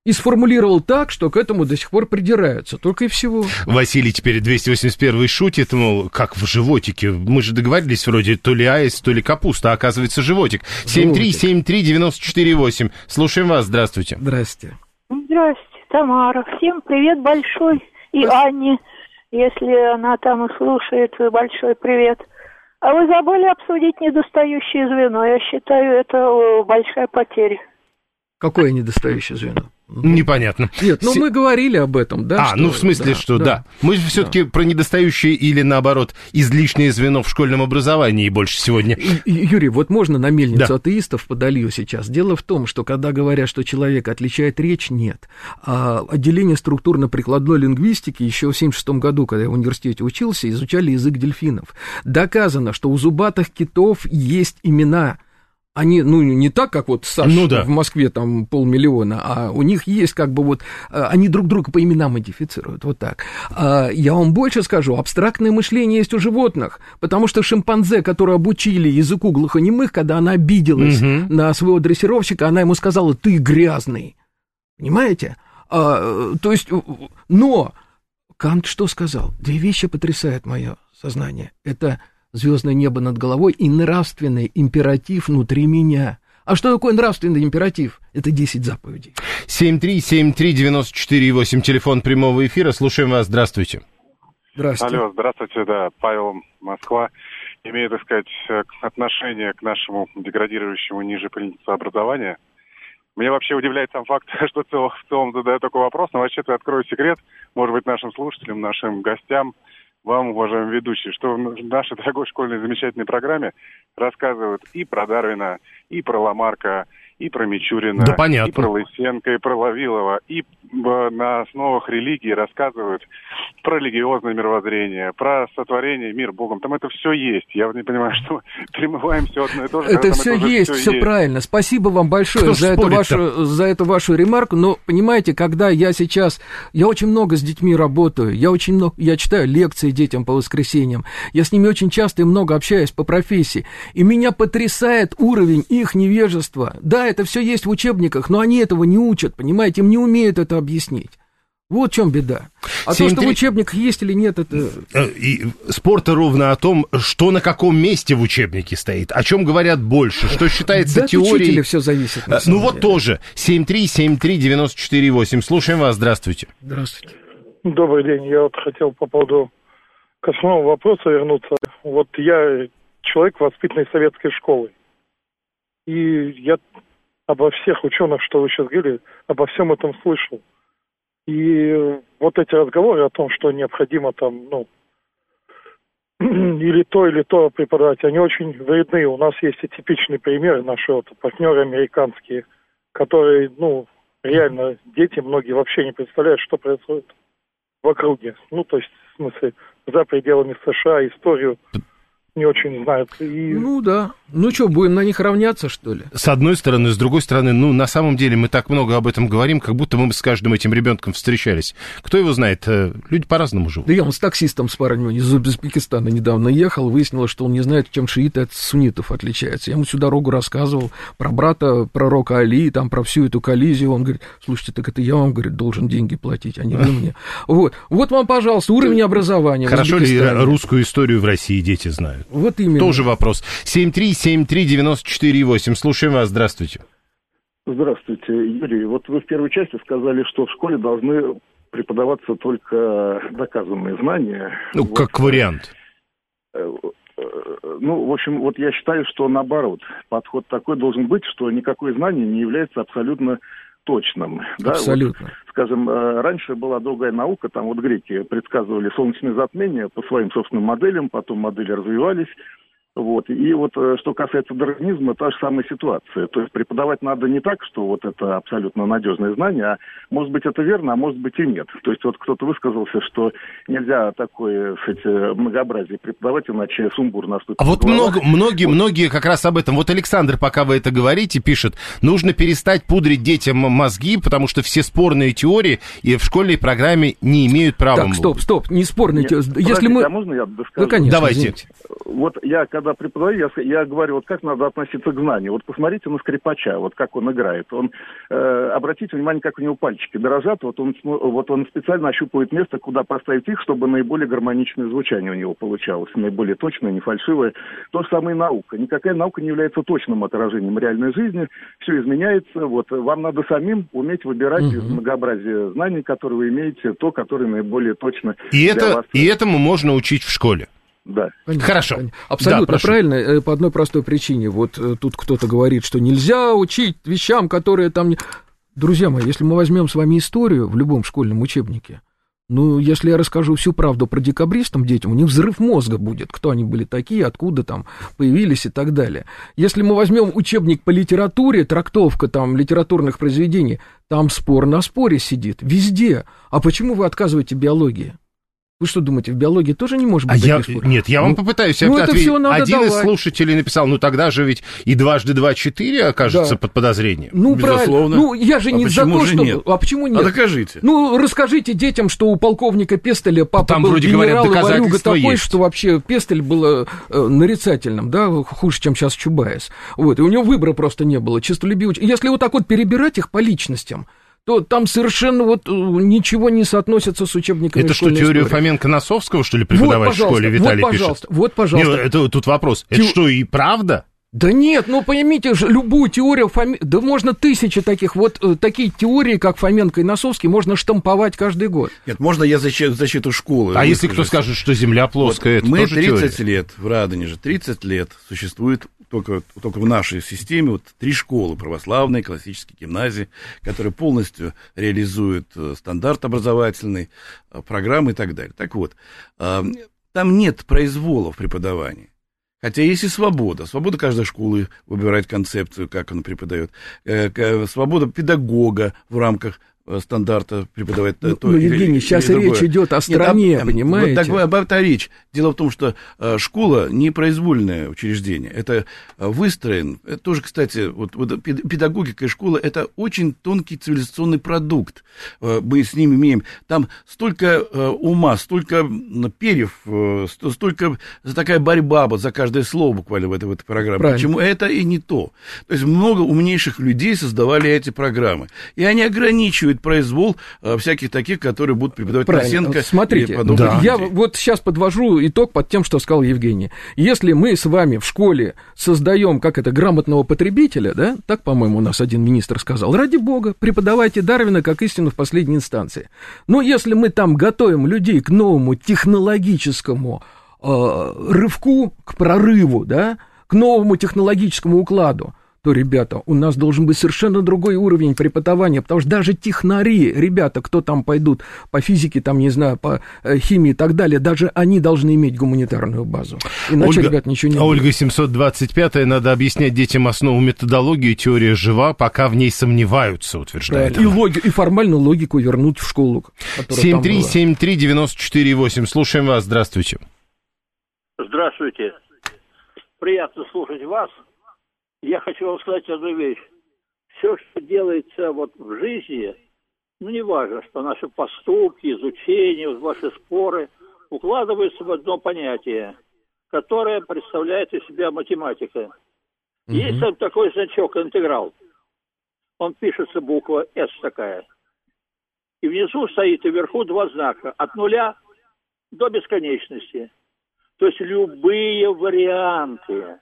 и сформулировал так, что к этому до сих пор придираются. Только и всего. Василий теперь 281 шутит, мол, как в животике. Мы же договорились вроде то ли аист, то ли капуста, а оказывается животик. 7373948. Слушаем вас, здравствуйте. Здрасте. Здрасте, Тамара. Всем привет большой. И Анне, если она там и слушает, большой привет. А вы забыли обсудить недостающее звено. Я считаю, это большая потеря. Какое недостающее звено? Непонятно. Нет, ну С... мы говорили об этом, да? А, что... ну в смысле, да, что да. да. Мы все-таки про недостающее или наоборот излишнее звено в школьном образовании больше сегодня. Юрий, вот можно на мельницу да. атеистов подолью сейчас. Дело в том, что когда говорят, что человек отличает речь, нет. А отделение структурно-прикладной лингвистики еще в 76 году, когда я в университете учился, изучали язык дельфинов. Доказано, что у зубатых китов есть имена они, ну, не так, как вот Саша ну, да. в Москве там полмиллиона, а у них есть как бы вот, э, они друг друга по именам идентифицируют, вот так. А, я вам больше скажу, абстрактное мышление есть у животных, потому что шимпанзе, которую обучили языку глухонемых, когда она обиделась угу. на своего дрессировщика, она ему сказала, ты грязный, понимаете? А, то есть, но Кант что сказал? Две вещи потрясают мое сознание. Это звездное небо над головой и нравственный императив внутри меня. А что такое нравственный императив? Это 10 заповедей. 7373948, телефон прямого эфира. Слушаем вас. Здравствуйте. Здравствуйте. Алло, здравствуйте, да, Павел, Москва. Имею, так сказать, отношение к нашему деградирующему ниже принципу образования. Меня вообще удивляет сам факт, что в целом задаю такой вопрос, но вообще-то открою секрет, может быть, нашим слушателям, нашим гостям – вам, уважаемый ведущий, что в нашей дорогой школьной замечательной программе рассказывают и про Дарвина, и про Ламарка, и про Мичурина, да, понятно. и про Лысенко, и про Лавилова, и на основах религии рассказывают про религиозное мировоззрение, про сотворение мир Богом. Там это все есть. Я вот не понимаю, что перемываем все одно и то же. Это все это есть, все, все правильно. Спасибо вам большое за эту, вашу, за эту вашу ремарку. Но, понимаете, когда я сейчас... Я очень много с детьми работаю, я очень много... Я читаю лекции детям по воскресеньям, я с ними очень часто и много общаюсь по профессии, и меня потрясает уровень их невежества. Да, это все есть в учебниках, но они этого не учат, понимаете, им не умеют это объяснить. Вот в чем беда. А 7, то, что 3... в учебниках есть или нет, это... Э, и спорта ровно о том, что на каком месте в учебнике стоит, о чем говорят больше, что считается да теорией... все зависит. Э, ну вот тоже. 7373948. Слушаем вас. Здравствуйте. Здравствуйте. Добрый день. Я вот хотел по поводу к основному вопросу вернуться. Вот я человек, воспитанный советской школой. И я обо всех ученых, что вы сейчас говорили, обо всем этом слышал. И вот эти разговоры о том, что необходимо там, ну, или то, или то преподавать, они очень вредны. У нас есть и типичные примеры, наши вот партнеры американские, которые, ну, реально дети многие вообще не представляют, что происходит в округе. Ну, то есть, в смысле, за пределами США историю не очень знают. И... Ну да. Ну что, будем на них равняться, что ли? С одной стороны, с другой стороны, ну, на самом деле мы так много об этом говорим, как будто мы с каждым этим ребенком встречались. Кто его знает? Э, люди по-разному живут. Да я он с таксистом с парнем из Узбекистана недавно ехал, выяснилось, что он не знает, чем шииты от суннитов отличаются. Я ему всю дорогу рассказывал про брата пророка Али, там про всю эту коллизию. Он говорит, слушайте, так это я вам, говорит, должен деньги платить, а не вы мне. Вот, вот вам, пожалуйста, уровень образования. Хорошо ли русскую историю в России дети знают? Вот именно. Тоже вопрос. 7373948. Слушаем вас. Здравствуйте. Здравствуйте, Юрий. Вот вы в первой части сказали, что в школе должны преподаваться только доказанные знания. Ну, вот. как вариант. Э, э, ну, в общем, вот я считаю, что наоборот, подход такой должен быть, что никакое знание не является абсолютно точным. Абсолютно. Да? Вот, скажем, э, раньше была другая наука, там вот греки предсказывали солнечные затмения по своим собственным моделям, потом модели развивались, вот. И вот э, что касается дарвинизма, та же самая ситуация. То есть преподавать надо не так, что вот это абсолютно надежное знание, а может быть это верно, а может быть и нет. То есть вот кто-то высказался, что нельзя такое, кстати, многообразие преподавать, иначе сумбур наступит. А вот много, многие, вот. многие как раз об этом. Вот Александр, пока вы это говорите, пишет, нужно перестать пудрить детям мозги, потому что все спорные теории и в школьной программе не имеют права. Так, стоп, стоп, не спорные теории. Если мы... А можно я доскажу? Да, конечно, Давайте. Извините. Вот я, когда преподаю, я, я говорю, вот как надо относиться к знанию. Вот посмотрите на скрипача, вот как он играет. Он, э, обратите внимание, как у него пальчики дрожат. Вот он, вот он специально ощупывает место, куда поставить их, чтобы наиболее гармоничное звучание у него получалось, наиболее точное, не фальшивое. То же самое и наука. Никакая наука не является точным отражением реальной жизни. Все изменяется. Вот вам надо самим уметь выбирать угу. из многообразия знаний, которые вы имеете, то, которое наиболее точно. И, это, вас. и этому можно учить в школе. Да. Хорошо. Абсолютно да, правильно, э, по одной простой причине. Вот э, тут кто-то говорит, что нельзя учить вещам, которые там... Друзья мои, если мы возьмем с вами историю в любом школьном учебнике, ну, если я расскажу всю правду про декабристам детям, у них взрыв мозга будет, кто они были такие, откуда там появились и так далее. Если мы возьмем учебник по литературе, трактовка там литературных произведений, там спор на споре сидит, везде. А почему вы отказываете биологии? Вы что думаете, в биологии тоже не может быть а я? Нет, я ну, вам попытаюсь ну, ответить. Все надо Один давать. из слушателей написал, ну тогда же ведь и дважды два четыре окажется Да. под подозрением. Ну, правильно. Безусловно. Ну, я же А не за то, же что... нет? А почему нет? А докажите. Ну, расскажите детям, что у полковника Пестеля папа Там был вроде генерал, говорят, и Варюга такой, есть. что вообще Пестель был э, нарицательным, да, хуже, чем сейчас Чубайс. Вот, и у него выбора просто не было, честолюбивый. Если вот так вот перебирать их по личностям, то там совершенно вот э, ничего не соотносится с учебниками Это что, теорию истории. Фоменко-Носовского, что ли, Вот, преподавать в пожалуйста, школе, Виталий вот, пишет? вот, пожалуйста. Не, это тут вопрос. Это Те- что, и правда? Да нет, ну поймите же, любую теорию Фоме... Да можно тысячи таких, вот э, такие теории, как Фоменко и Носовский, можно штамповать каждый год. Нет, можно я защиту, защиту школы? А если кто скажет, что Земля плоская, это мы тоже 30 теория? лет в Радонеже, 30 лет существует только, только в нашей системе вот три школы, православные, классические гимназии, которые полностью реализуют э, стандарт образовательный, э, программы и так далее. Так вот, э, там нет произвола в преподавании. Хотя есть и свобода. Свобода каждой школы выбирать концепцию, как она преподает. Свобода педагога в рамках стандарта преподавать Ну, то ну, или- Евгений, или сейчас другое. речь идет о Нет, стране, об- понимаете? Вот так, об этом речь. Дело в том, что э, школа не произвольное учреждение. Это э, выстроен. Это тоже, кстати, вот, вот пед- педагогика и школа это очень тонкий цивилизационный продукт. Э, мы с ними имеем. Там столько э, ума, столько перьев, э, сто- столько такая борьба вот за каждое слово буквально в этой, в этой программе. Правильно. Почему это и не то? То есть много умнейших людей создавали эти программы. И они ограничивают произвол э, всяких таких, которые будут преподавать Правильно. Носенко Смотрите, Да. я людей. вот сейчас подвожу итог под тем, что сказал Евгений. Если мы с вами в школе создаем, как это, грамотного потребителя, да, так, по-моему, у нас один министр сказал, ради бога, преподавайте Дарвина как истину в последней инстанции. Но если мы там готовим людей к новому технологическому э, рывку, к прорыву, да, к новому технологическому укладу, то, ребята, у нас должен быть совершенно другой уровень преподавания, потому что даже технари, ребята, кто там пойдут по физике, там, не знаю, по э, химии и так далее, даже они должны иметь гуманитарную базу. Иначе, Ольга, ребят, ничего не а будет. Ольга 725 надо объяснять детям основу методологии, теория жива, пока в ней сомневаются, утверждает И, логи- и формальную логику вернуть в школу. которая там была. 7373948. Слушаем вас, здравствуйте. Здравствуйте. приятно слушать вас. Я хочу вам сказать одну вещь. Все, что делается вот в жизни, ну, не важно, что наши поступки, изучение, вот ваши споры укладываются в одно понятие, которое представляет из себя математика. Мгм. Есть там такой значок интеграл. Он пишется буква S такая. И внизу стоит и вверху два знака. От нуля до бесконечности. То есть любые варианты,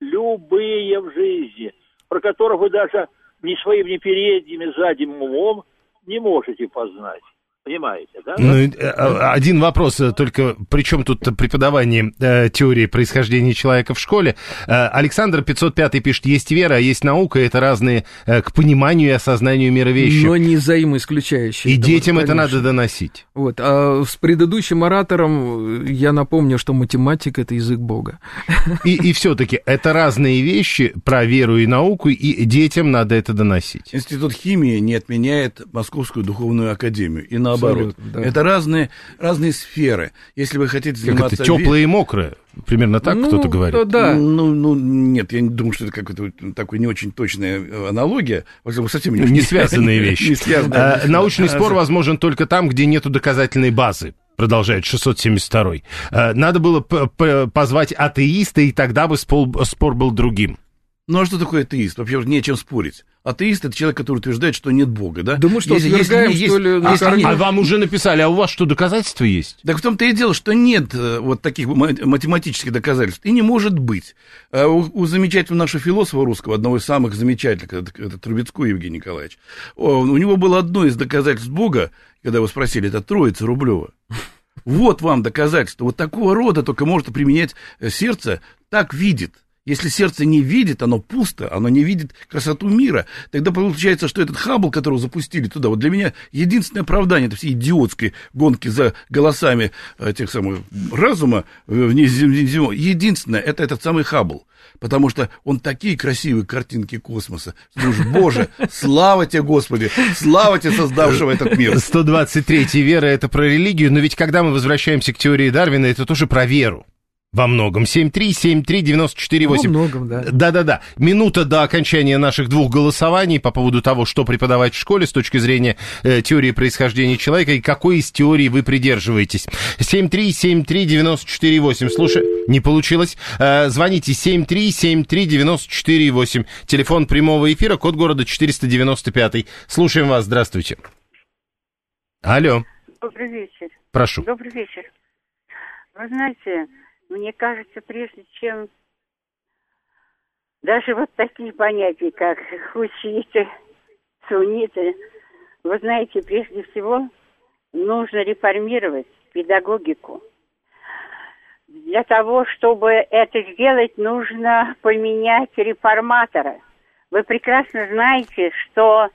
любые в жизни, про которых вы даже ни своим, ни передним, ни задним умом не можете познать. Понимаете, да? Ну, э, э, один вопрос э, только, при чем тут преподавание э, теории происхождения человека в школе? Э, Александр 505 пишет, есть вера, а есть наука, это разные э, к пониманию и осознанию мира вещи. Но не взаимоисключающие. И детям это конечно. надо доносить. Вот, а с предыдущим оратором э, я напомню, что математика — это язык Бога. И, и все-таки это разные вещи про веру и науку, и детям надо это доносить. Институт химии не отменяет Московскую духовную академию. И наоборот. Да. Это разные, разные сферы. Если вы хотите Как заниматься... это, теплое и мокрое? Примерно так Ну, кто-то говорит. да, да. Ну, ну, нет, я не думаю, что это какая-то такой не очень точная э, аналогия. Совсем не, Не связанные вещи. Не связанные. А, Научный спор возможен только там, где нету доказательной базы. Продолжает 672. А, Надо было позвать атеиста, и тогда бы спор был другим. Ну, а что такое атеист? Вообще не о чем спорить. Атеист – это человек, который утверждает, что нет Бога, да? Да мы что, Если- если отвергаем, не- что ли, на если корню? нет- А вам уже написали, а у вас что, доказательства есть? Так в том-то и дело, что нет э, вот таких ма- математических доказательств. И не может быть. А У, у замечательного нашего философа русского, одного из самых замечательных, это, это Трубецкой Евгений Николаевич, у него было одно из доказательств Бога, когда его спросили, это Троица Рублева. Вот вам доказательство. Вот такого рода только может применять э, сердце, так видит. Если сердце не видит, оно пусто, оно не видит красоту мира, тогда получается, что этот Хаббл, которого запустили туда, вот для меня единственное оправдание это все идиотской гонки за голосами э, тех самых разума э, вне зем- зем- единственное, это этот самый Хаббл. Потому что он такие красивые картинки космоса. Ты думаешь, Боже, слава тебе, Господи, слава тебе, создавшего этот мир. 123 вера это про религию, но ведь когда мы возвращаемся к теории Дарвина, это тоже про веру. Во многом. 7373948. Во многом, да. Да-да-да. Минута до окончания наших двух голосований по поводу того, что преподавать в школе с точки зрения э, теории происхождения человека и какой из теорий вы придерживаетесь. 7373948. Слушай, не получилось. Э, звоните 7373948. Телефон прямого эфира, код города 495. Слушаем вас. Здравствуйте. Алло. Добрый вечер. Прошу. Добрый вечер. Вы знаете, мне кажется, прежде чем даже вот такие понятия, как хуситы, сунниты, вы знаете, прежде всего нужно реформировать педагогику. Для того, чтобы это сделать, нужно поменять реформатора. Вы прекрасно знаете, что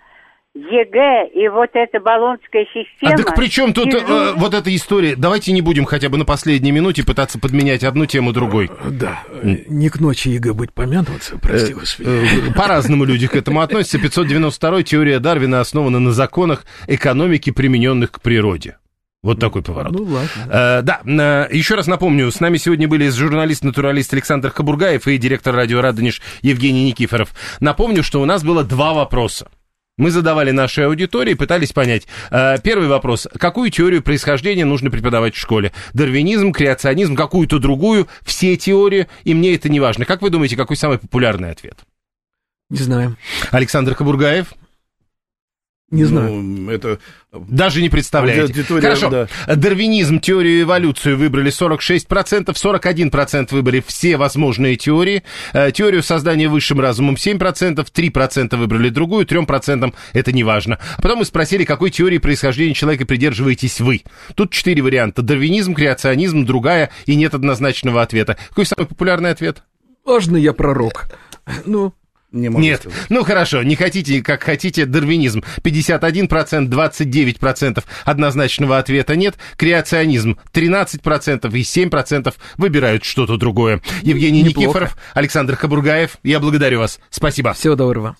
ЕГЭ и вот эта Болонская система... А так при чем тут э, вот эта история? Давайте не будем хотя бы на последней минуте пытаться подменять одну тему другой. Да, не к ночи ЕГЭ будь помянут, прости Э, господи. э, По-разному люди к этому относятся. 592 теория Дарвина основана на законах экономики, примененных к природе. Вот такой поворот. Ну ладно. Э, да, э, еще раз напомню, с нами сегодня были журналист-натуралист Александр Хабургаев и директор радио «Радонеж» Евгений Никифоров. Напомню, что у нас было два вопроса. Мы задавали нашей аудитории, пытались понять. Э, Первый вопрос. Какую теорию происхождения нужно преподавать в школе? Дарвинизм, креационизм, какую-то другую? Все теории? И мне это не важно. Как вы думаете, какой самый популярный ответ? Не знаю. Александр Хабургаев? Не знаю. Ну, это... Даже не представляете. Аудитория, Хорошо. да. Дарвинизм, теорию и эволюцию выбрали 46%, 41% выбрали все возможные теории. Э, Теорию создания высшим разумом 7%, 3% выбрали другую, 3% это не важно. А потом мы спросили, какой теории происхождения человека придерживаетесь вы. Тут четыре варианта. Дарвинизм, креационизм, другая, и нет однозначного ответа. Какой самый популярный ответ? Важно, я пророк. Ну, Не могу Нет. сказать. Ну хорошо, не хотите, как хотите, дарвинизм. 51%, 29% однозначного ответа нет. Креационизм 13% и 7% выбирают что-то другое. Евгений Неплохо. Никифоров, Александр Хабургаев, я благодарю вас. Спасибо. всего доброго.